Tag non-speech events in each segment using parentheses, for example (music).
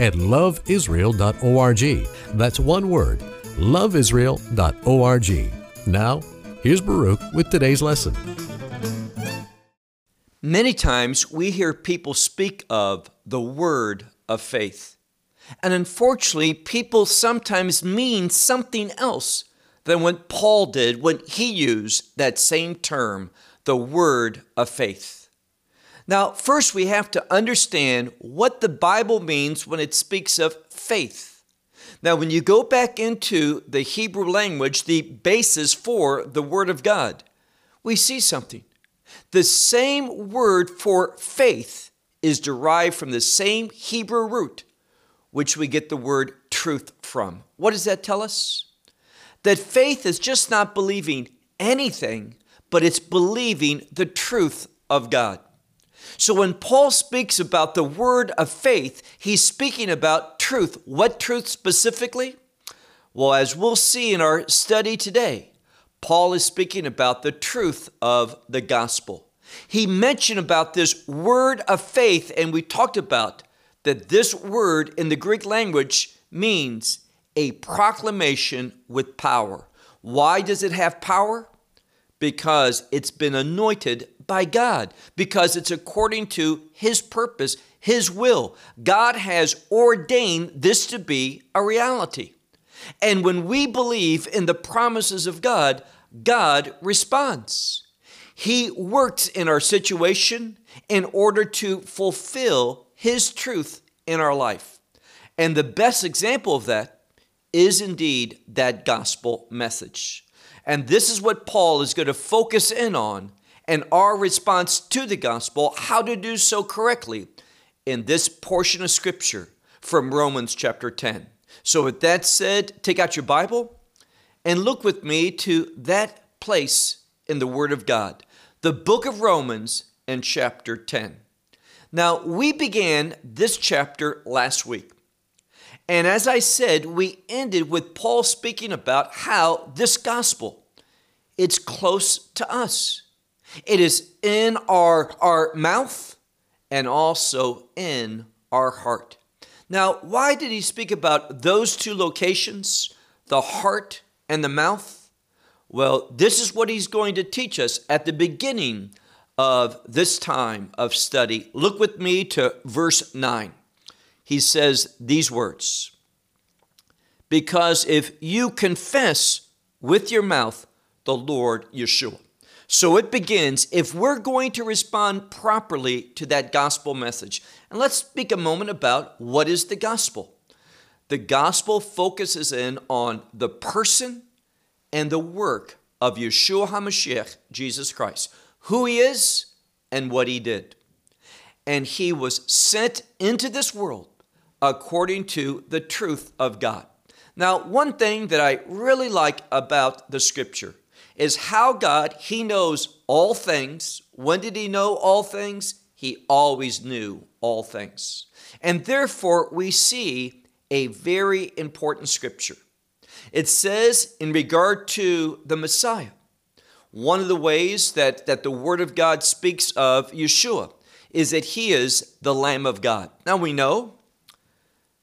at loveisrael.org. That's one word, loveisrael.org. Now, here's Baruch with today's lesson. Many times we hear people speak of the word of faith. And unfortunately, people sometimes mean something else than what Paul did when he used that same term, the word of faith. Now, first, we have to understand what the Bible means when it speaks of faith. Now, when you go back into the Hebrew language, the basis for the Word of God, we see something. The same word for faith is derived from the same Hebrew root, which we get the word truth from. What does that tell us? That faith is just not believing anything, but it's believing the truth of God. So when Paul speaks about the word of faith, he's speaking about truth. What truth specifically? Well, as we'll see in our study today, Paul is speaking about the truth of the gospel. He mentioned about this word of faith, and we talked about that this word in the Greek language means a proclamation with power. Why does it have power? Because it's been anointed by God because it's according to His purpose, His will. God has ordained this to be a reality. And when we believe in the promises of God, God responds. He works in our situation in order to fulfill His truth in our life. And the best example of that is indeed that gospel message. And this is what Paul is going to focus in on and our response to the gospel, how to do so correctly in this portion of scripture from Romans chapter 10. So, with that said, take out your Bible and look with me to that place in the Word of God, the book of Romans and chapter 10. Now, we began this chapter last week. And as I said, we ended with Paul speaking about how this gospel it's close to us. It is in our, our mouth and also in our heart. Now, why did he speak about those two locations, the heart and the mouth? Well, this is what he's going to teach us at the beginning of this time of study. Look with me to verse 9. He says these words Because if you confess with your mouth the Lord Yeshua, so it begins if we're going to respond properly to that gospel message. And let's speak a moment about what is the gospel. The gospel focuses in on the person and the work of Yeshua HaMashiach, Jesus Christ, who he is and what he did. And he was sent into this world according to the truth of God. Now, one thing that I really like about the scripture is how God, He knows all things. When did He know all things? He always knew all things. And therefore, we see a very important scripture. It says, in regard to the Messiah, one of the ways that, that the Word of God speaks of Yeshua is that He is the Lamb of God. Now we know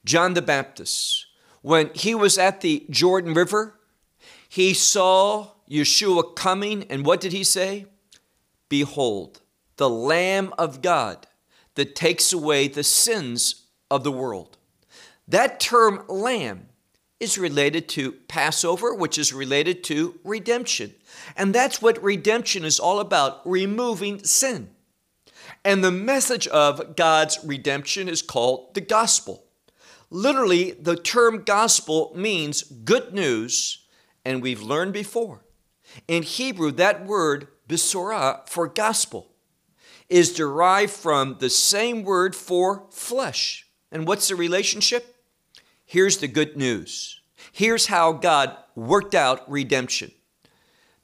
John the Baptist, when he was at the Jordan River, he saw Yeshua coming, and what did he say? Behold, the Lamb of God that takes away the sins of the world. That term lamb is related to Passover, which is related to redemption. And that's what redemption is all about removing sin. And the message of God's redemption is called the gospel. Literally, the term gospel means good news, and we've learned before in Hebrew, that word, besorah, for gospel, is derived from the same word for flesh. And what's the relationship? Here's the good news. Here's how God worked out redemption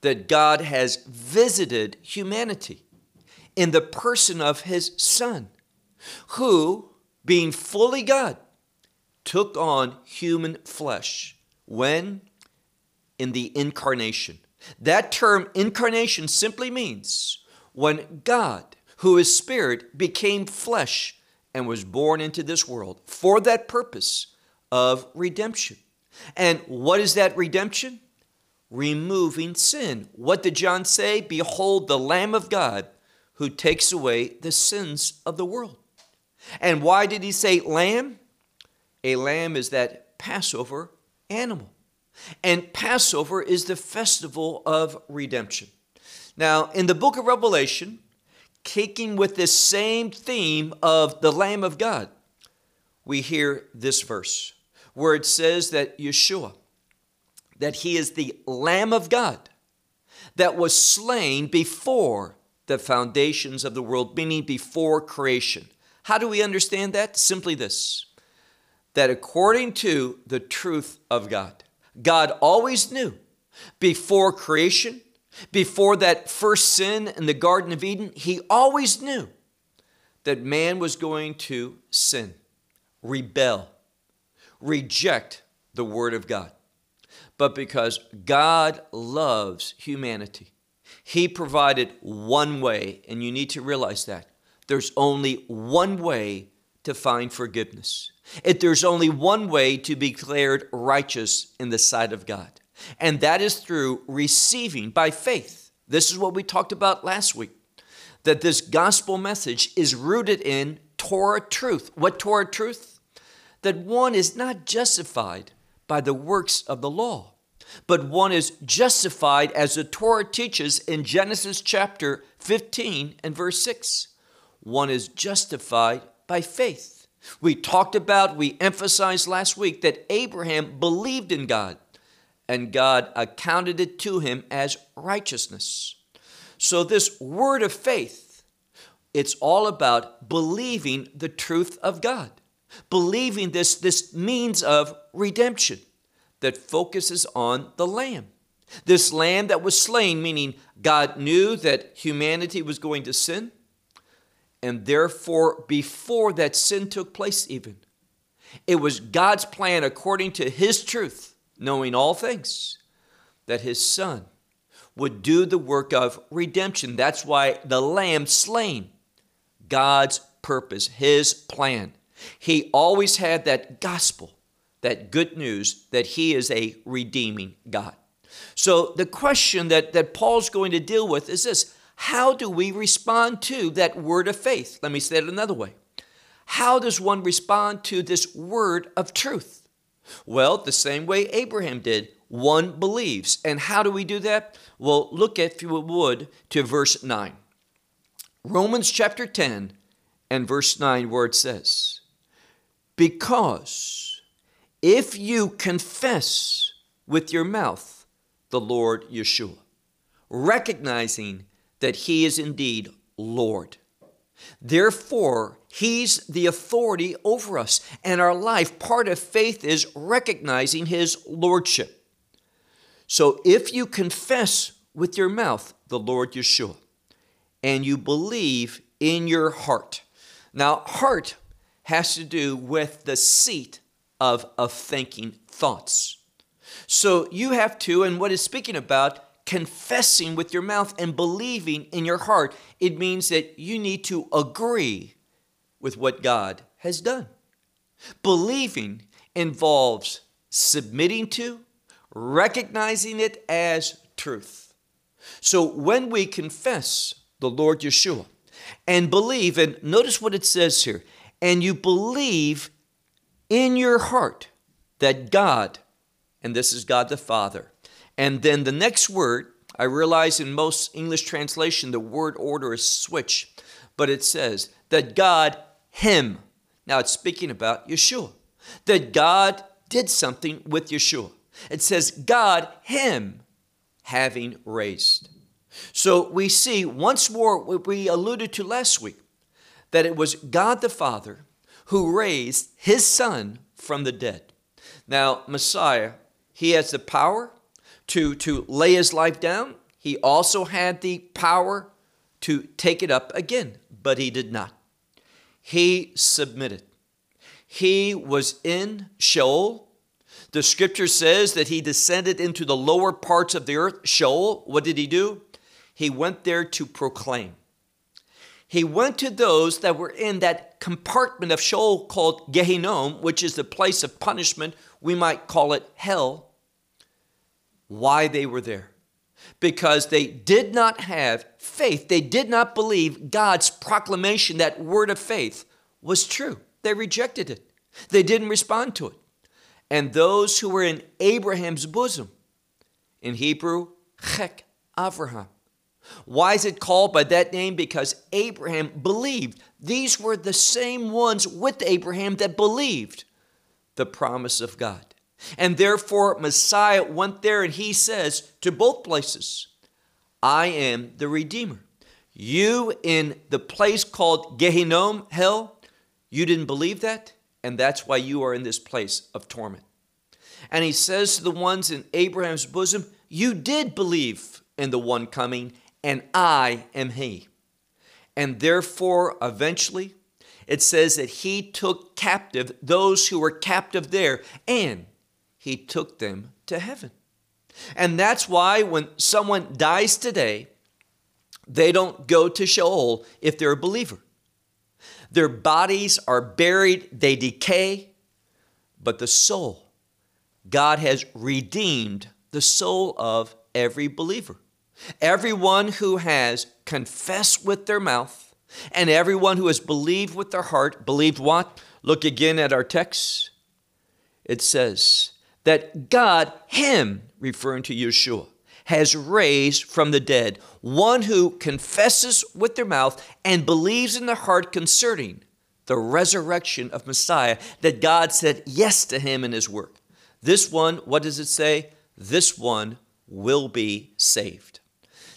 that God has visited humanity in the person of his Son, who, being fully God, took on human flesh. When? In the incarnation. That term incarnation simply means when God, who is spirit, became flesh and was born into this world for that purpose of redemption. And what is that redemption? Removing sin. What did John say? Behold, the Lamb of God who takes away the sins of the world. And why did he say lamb? A lamb is that Passover animal. And Passover is the festival of redemption. Now, in the book of Revelation, kicking with this same theme of the Lamb of God, we hear this verse where it says that Yeshua, that he is the Lamb of God that was slain before the foundations of the world, meaning before creation. How do we understand that? Simply this that according to the truth of God, God always knew before creation, before that first sin in the Garden of Eden, He always knew that man was going to sin, rebel, reject the Word of God. But because God loves humanity, He provided one way, and you need to realize that. There's only one way to find forgiveness. If there's only one way to be declared righteous in the sight of God, and that is through receiving by faith. This is what we talked about last week that this gospel message is rooted in Torah truth. What Torah truth? That one is not justified by the works of the law, but one is justified as the Torah teaches in Genesis chapter 15 and verse 6. One is justified by faith. We talked about, we emphasized last week that Abraham believed in God and God accounted it to him as righteousness. So, this word of faith, it's all about believing the truth of God, believing this, this means of redemption that focuses on the Lamb. This Lamb that was slain, meaning God knew that humanity was going to sin and therefore, before that sin took place, even, it was God's plan according to His truth, knowing all things, that His Son would do the work of redemption. That's why the Lamb slain, God's purpose, His plan. He always had that gospel, that good news that He is a redeeming God. So the question that, that Paul's going to deal with is this how do we respond to that word of faith? Let me say it another way. How does one respond to this word of truth? Well, the same way Abraham did. One believes. And how do we do that? Well, look if you would, to verse 9. Romans chapter 10 and verse 9, where it says, Because if you confess with your mouth the Lord Yeshua, recognizing that he is indeed Lord. Therefore, He's the authority over us, and our life, part of faith is recognizing His Lordship. So if you confess with your mouth the Lord Yeshua, and you believe in your heart, now, heart has to do with the seat of, of thinking thoughts. So you have to, and what is speaking about, confessing with your mouth and believing in your heart, it means that you need to agree with what God has done. Believing involves submitting to, recognizing it as truth. So when we confess the Lord Yeshua and believe, and notice what it says here, and you believe in your heart that God, and this is God the Father, and then the next word, I realize in most English translation the word order is switch, but it says that God, Him, now it's speaking about Yeshua, that God did something with Yeshua. It says God, Him, having raised. So we see once more what we alluded to last week that it was God the Father who raised His Son from the dead. Now, Messiah, he has the power to, to lay his life down. He also had the power to take it up again, but he did not. He submitted. He was in Sheol. The scripture says that he descended into the lower parts of the earth, Sheol. What did he do? He went there to proclaim. He went to those that were in that compartment of Sheol called Gehinnom, which is the place of punishment. We might call it hell. Why they were there? because they did not have faith. They did not believe God's proclamation, that word of faith, was true. They rejected it, they didn't respond to it. And those who were in Abraham's bosom, in Hebrew, Chek Avraham. Why is it called by that name? Because Abraham believed. These were the same ones with Abraham that believed the promise of God. And therefore, Messiah went there and he says to both places, I am the Redeemer. You in the place called Gehinnom, hell, you didn't believe that, and that's why you are in this place of torment. And he says to the ones in Abraham's bosom, You did believe in the one coming, and I am he. And therefore, eventually, it says that he took captive those who were captive there, and he took them to heaven. And that's why when someone dies today, they don't go to Sheol if they're a believer. Their bodies are buried, they decay, but the soul, God has redeemed the soul of every believer. Everyone who has confessed with their mouth and everyone who has believed with their heart, believed what? Look again at our text. It says, that God, Him, referring to Yeshua, has raised from the dead, one who confesses with their mouth and believes in their heart concerning the resurrection of Messiah, that God said yes to him in his work. This one, what does it say? This one will be saved.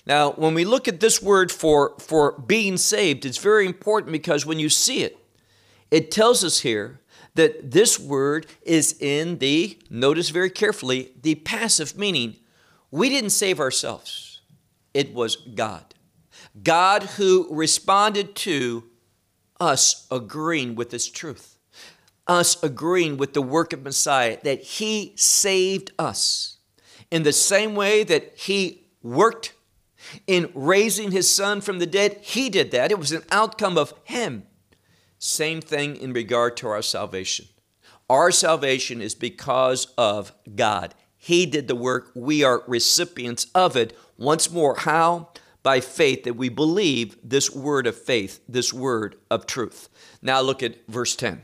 Now, when we look at this word for, for being saved, it's very important because when you see it, it tells us here that this word is in the, notice very carefully, the passive meaning. We didn't save ourselves, it was God. God who responded to us agreeing with this truth, us agreeing with the work of Messiah, that He saved us. In the same way that He worked in raising His Son from the dead, He did that. It was an outcome of Him. Same thing in regard to our salvation. Our salvation is because of God. He did the work. We are recipients of it. Once more, how? By faith that we believe this word of faith, this word of truth. Now look at verse 10.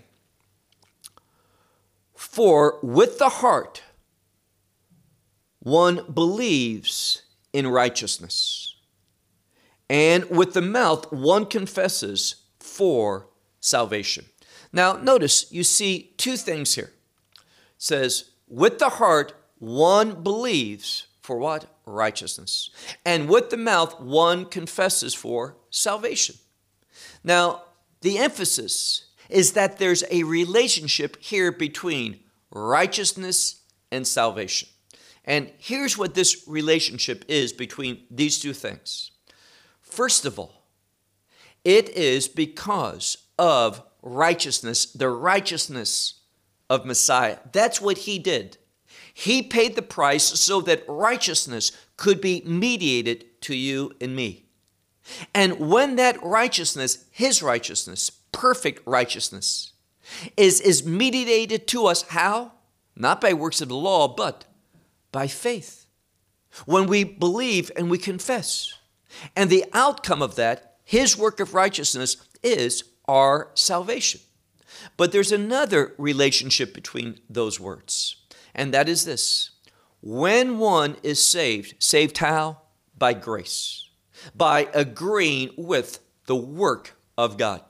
For with the heart one believes in righteousness, and with the mouth one confesses for salvation. Now, notice you see two things here. It says, with the heart, one believes for what? Righteousness. And with the mouth, one confesses for salvation. Now, the emphasis is that there's a relationship here between righteousness and salvation. And here's what this relationship is between these two things. First of all, it is because of righteousness, the righteousness of Messiah. That's what he did. He paid the price so that righteousness could be mediated to you and me. And when that righteousness, his righteousness, perfect righteousness, is, is mediated to us, how? Not by works of the law, but by faith. When we believe and we confess. And the outcome of that, his work of righteousness, is our salvation. But there's another relationship between those words, and that is this. When one is saved, saved how? By grace, by agreeing with the work of God.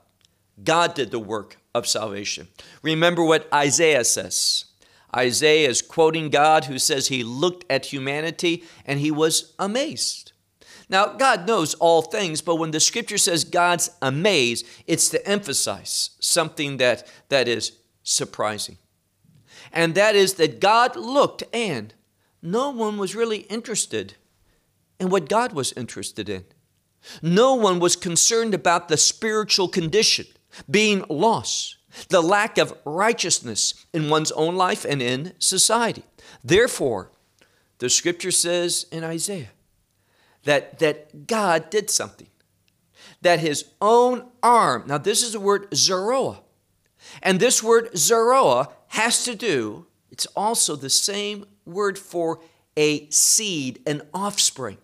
God did the work of salvation. Remember what Isaiah says. Isaiah is quoting God who says he looked at humanity and he was amazed. Now, God knows all things, but when the scripture says God's amazed, it's to emphasize something that, that is surprising. And that is that God looked and no one was really interested in what God was interested in. No one was concerned about the spiritual condition, being lost, the lack of righteousness in one's own life and in society. Therefore, the scripture says in Isaiah that, that God did something, that his own arm, now this is the word Zeroah, and this word Zeroah has to do, it's also the same word for a seed, an offspring.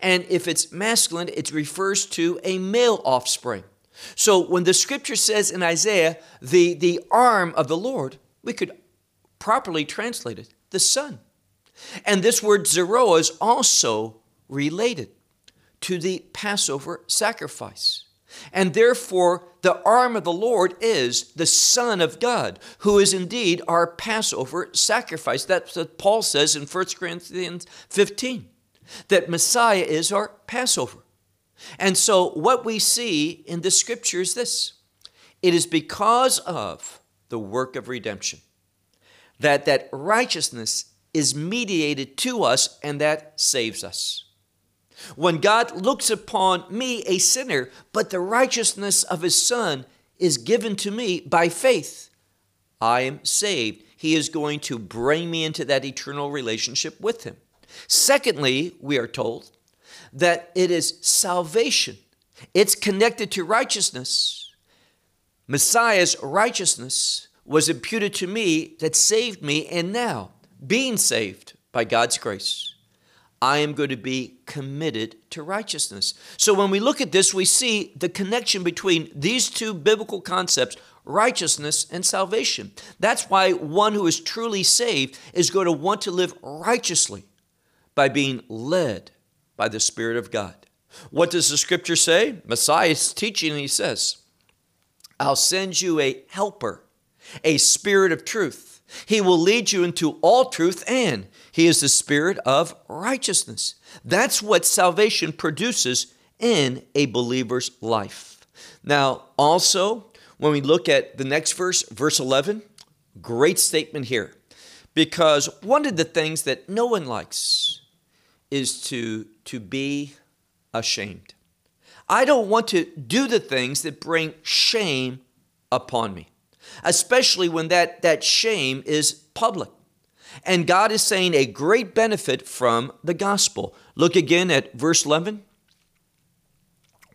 And if it's masculine, it refers to a male offspring. So when the scripture says in Isaiah, the, the arm of the Lord, we could properly translate it, the Son. And this word Zeroah is also related to the Passover sacrifice. And therefore, the arm of the Lord is the Son of God, who is indeed our Passover sacrifice. That's what Paul says in 1 Corinthians 15 that Messiah is our Passover. And so, what we see in the scripture is this it is because of the work of redemption that that righteousness is mediated to us and that saves us. When God looks upon me, a sinner, but the righteousness of his Son is given to me by faith, I am saved. He is going to bring me into that eternal relationship with him. Secondly, we are told that it is salvation, it's connected to righteousness. Messiah's righteousness was imputed to me that saved me, and now, being saved by God's grace, I am going to be committed to righteousness. So when we look at this, we see the connection between these two biblical concepts righteousness and salvation. That's why one who is truly saved is going to want to live righteously by being led by the Spirit of God. What does the scripture say? Messiah is teaching, he says, I'll send you a helper, a spirit of truth. He will lead you into all truth, and he is the spirit of righteousness. That's what salvation produces in a believer's life. Now, also, when we look at the next verse, verse 11, great statement here. Because one of the things that no one likes is to, to be ashamed. I don't want to do the things that bring shame upon me, especially when that, that shame is public. And God is saying a great benefit from the gospel. Look again at verse 11.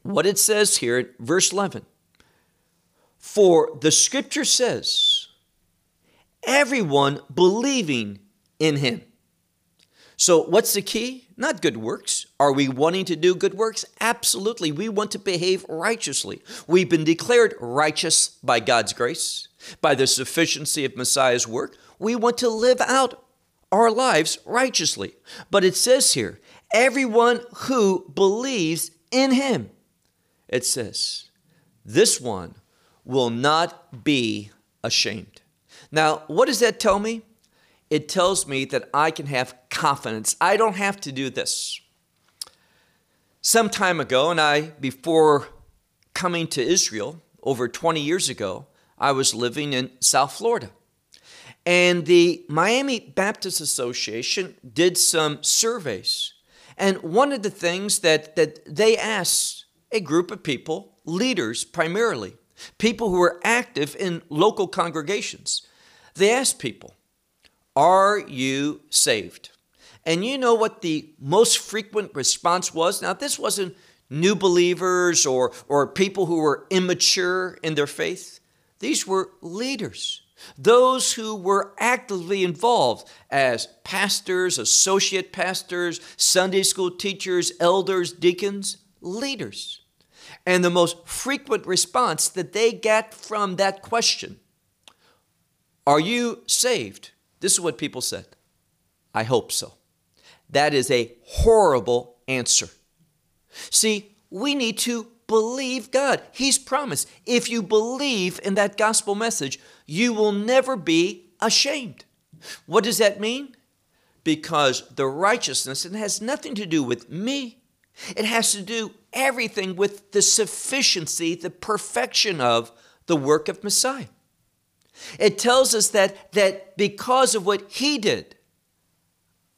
What it says here, verse 11. For the scripture says, everyone believing in him. So, what's the key? Not good works. Are we wanting to do good works? Absolutely. We want to behave righteously. We've been declared righteous by God's grace, by the sufficiency of Messiah's work. We want to live out our lives righteously. But it says here, everyone who believes in him, it says, this one will not be ashamed. Now, what does that tell me? It tells me that I can have confidence. I don't have to do this. Some time ago, and I, before coming to Israel over 20 years ago, I was living in South Florida. And the Miami Baptist Association did some surveys. And one of the things that, that they asked a group of people, leaders primarily, people who were active in local congregations, they asked people, are you saved? And you know what the most frequent response was? Now, this wasn't new believers or, or people who were immature in their faith. These were leaders, those who were actively involved as pastors, associate pastors, Sunday school teachers, elders, deacons, leaders. And the most frequent response that they get from that question Are you saved? This is what people said. I hope so. That is a horrible answer. See, we need to believe God. He's promised. If you believe in that gospel message, you will never be ashamed. What does that mean? Because the righteousness, it has nothing to do with me. It has to do everything with the sufficiency, the perfection of the work of Messiah. It tells us that, that because of what he did,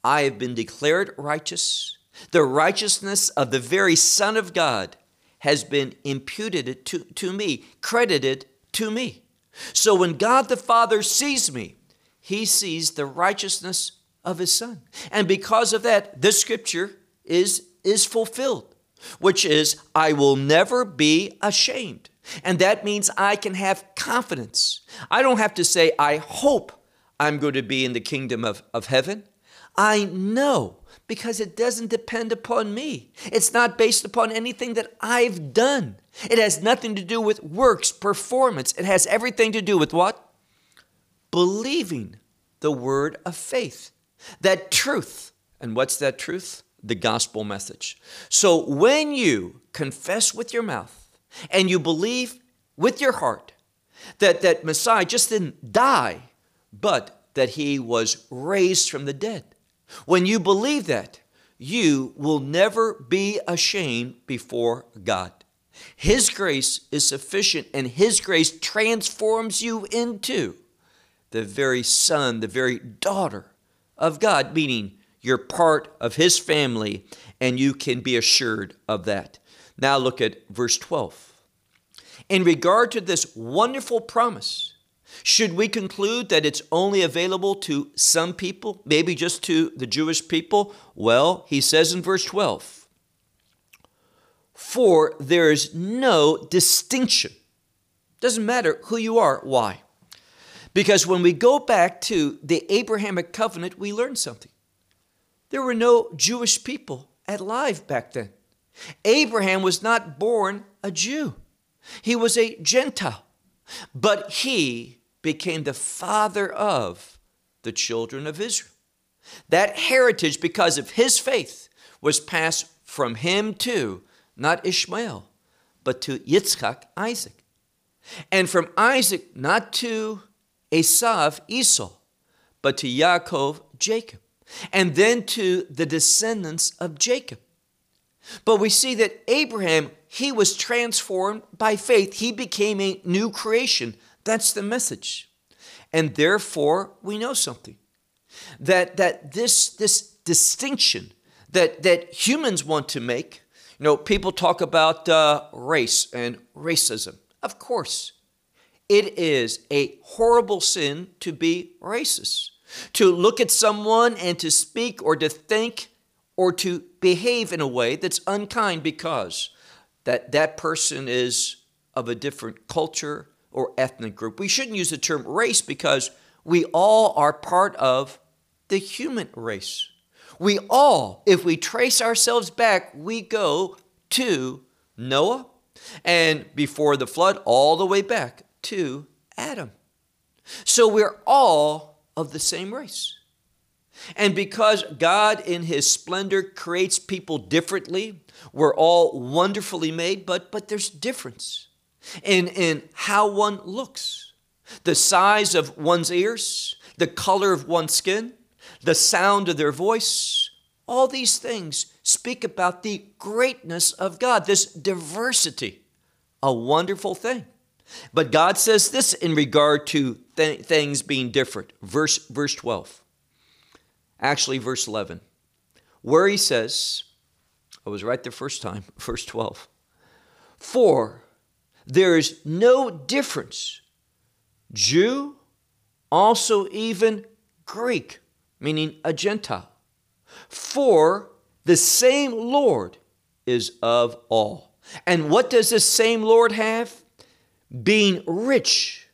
I have been declared righteous. The righteousness of the very Son of God has been imputed to, to me, credited to me. So when God the Father sees me, he sees the righteousness of his Son. And because of that, this scripture is, is fulfilled, which is, I will never be ashamed. And that means I can have confidence. I don't have to say, I hope I'm going to be in the kingdom of, of heaven. I know because it doesn't depend upon me. It's not based upon anything that I've done. It has nothing to do with works, performance. It has everything to do with what? Believing the word of faith, that truth. And what's that truth? The gospel message. So when you confess with your mouth and you believe with your heart that, that Messiah just didn't die, but that he was raised from the dead, when you believe that, you will never be ashamed before God. His grace is sufficient, and His grace transforms you into the very son, the very daughter of God, meaning you're part of His family, and you can be assured of that. Now look at verse 12. In regard to this wonderful promise, should we conclude that it's only available to some people, maybe just to the Jewish people? Well, he says in verse 12, For there is no distinction. Doesn't matter who you are. Why? Because when we go back to the Abrahamic covenant, we learn something. There were no Jewish people alive back then. Abraham was not born a Jew, he was a Gentile. But he became the father of the children of Israel. That heritage, because of his faith, was passed from him to not Ishmael, but to Yitzchak, Isaac. And from Isaac, not to Esav, Esau, but to Yaakov, Jacob. And then to the descendants of Jacob. But we see that Abraham, he was transformed by faith. He became a new creation, that's the message. And therefore, we know something. That, that this, this distinction that, that humans want to make, you know, people talk about uh, race and racism. Of course, it is a horrible sin to be racist, to look at someone and to speak or to think or to behave in a way that's unkind because that, that person is of a different culture, or ethnic group. We shouldn't use the term race because we all are part of the human race. We all, if we trace ourselves back, we go to Noah and before the flood, all the way back to Adam. So we're all of the same race. And because God, in His splendor, creates people differently, we're all wonderfully made, but, but there's difference in, in how one looks, the size of one's ears, the color of one's skin, the sound of their voice. All these things speak about the greatness of God, this diversity, a wonderful thing. But God says this in regard to th- things being different. Verse, verse 12. Actually, verse 11, where he says, I was right the first time, (laughs) verse 12. For there is no difference. Jew, also even Greek, meaning a Gentile. For the same Lord is of all. And what does this same Lord have? Being rich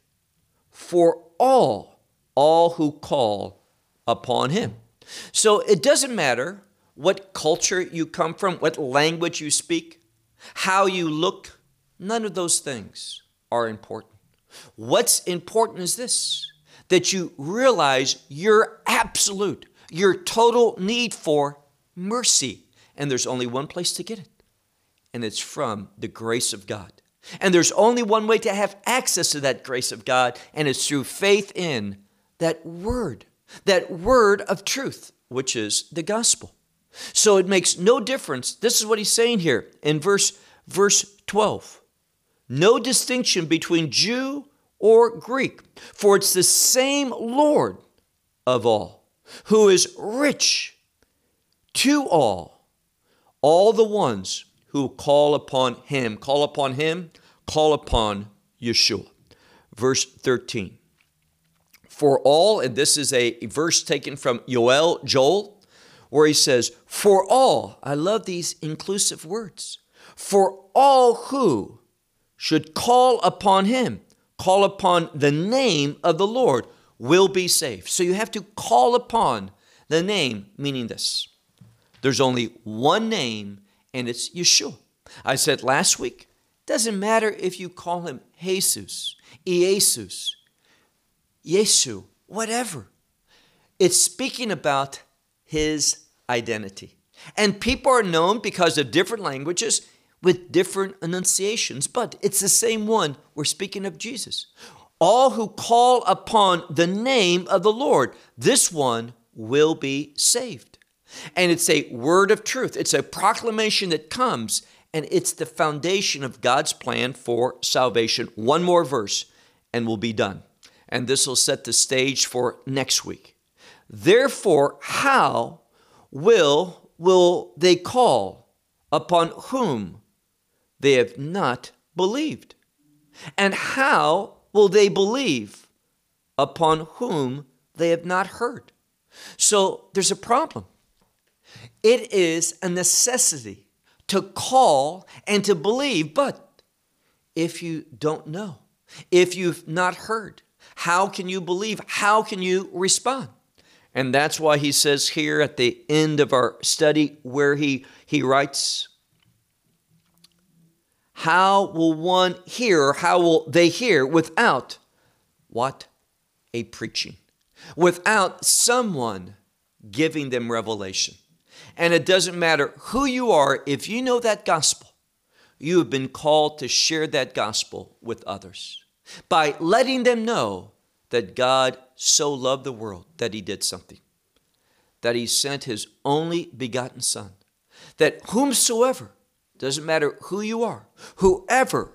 for all, all who call upon him. So it doesn't matter what culture you come from, what language you speak, how you look, None of those things are important. What's important is this that you realize your absolute, your total need for mercy. And there's only one place to get it, and it's from the grace of God. And there's only one way to have access to that grace of God, and it's through faith in that word, that word of truth, which is the gospel. So it makes no difference. This is what he's saying here in verse verse 12 no distinction between Jew or Greek, for it's the same Lord of all, who is rich to all, all the ones who call upon him. Call upon him, call upon Yeshua. Verse 13. For all, and this is a verse taken from Yoel, Joel, where he says, For all, I love these inclusive words, for all who should call upon him, call upon the name of the Lord, will be saved. So you have to call upon the name, meaning this. There's only one name, and it's Yeshua. I said last week, doesn't matter if you call him Jesus, Iesus, Yesu, whatever. It's speaking about his identity. And people are known because of different languages with different enunciations, but it's the same one. We're speaking of Jesus. All who call upon the name of the Lord, this one will be saved. And it's a word of truth, it's a proclamation that comes, and it's the foundation of God's plan for salvation. One more verse, and we'll be done. And this will set the stage for next week. Therefore, how will will they call upon whom they have not believed? And how will they believe upon whom they have not heard? So there's a problem. It is a necessity to call and to believe, but if you don't know, if you've not heard, how can you believe? How can you respond? And that's why he says here at the end of our study, where he, he writes, How will one hear? How will they hear without what? A preaching. Without someone giving them revelation. And it doesn't matter who you are, if you know that gospel, you have been called to share that gospel with others by letting them know that God so loved the world that he did something, that he sent his only begotten Son, that whomsoever, doesn't matter who you are, whoever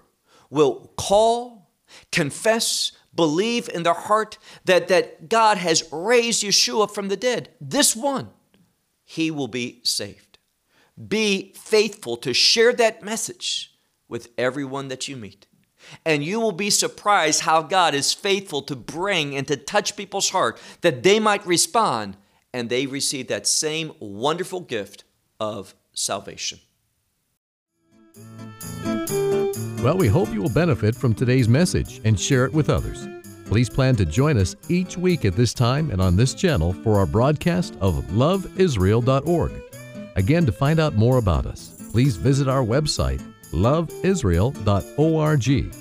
will call, confess, believe in their heart that, that God has raised Yeshua from the dead, this one, he will be saved. Be faithful to share that message with everyone that you meet. And you will be surprised how God is faithful to bring and to touch people's heart that they might respond and they receive that same wonderful gift of salvation. Well, we hope you will benefit from today's message and share it with others. Please plan to join us each week at this time and on this channel for our broadcast of loveisrael.org. Again, to find out more about us, please visit our website, loveisrael.org.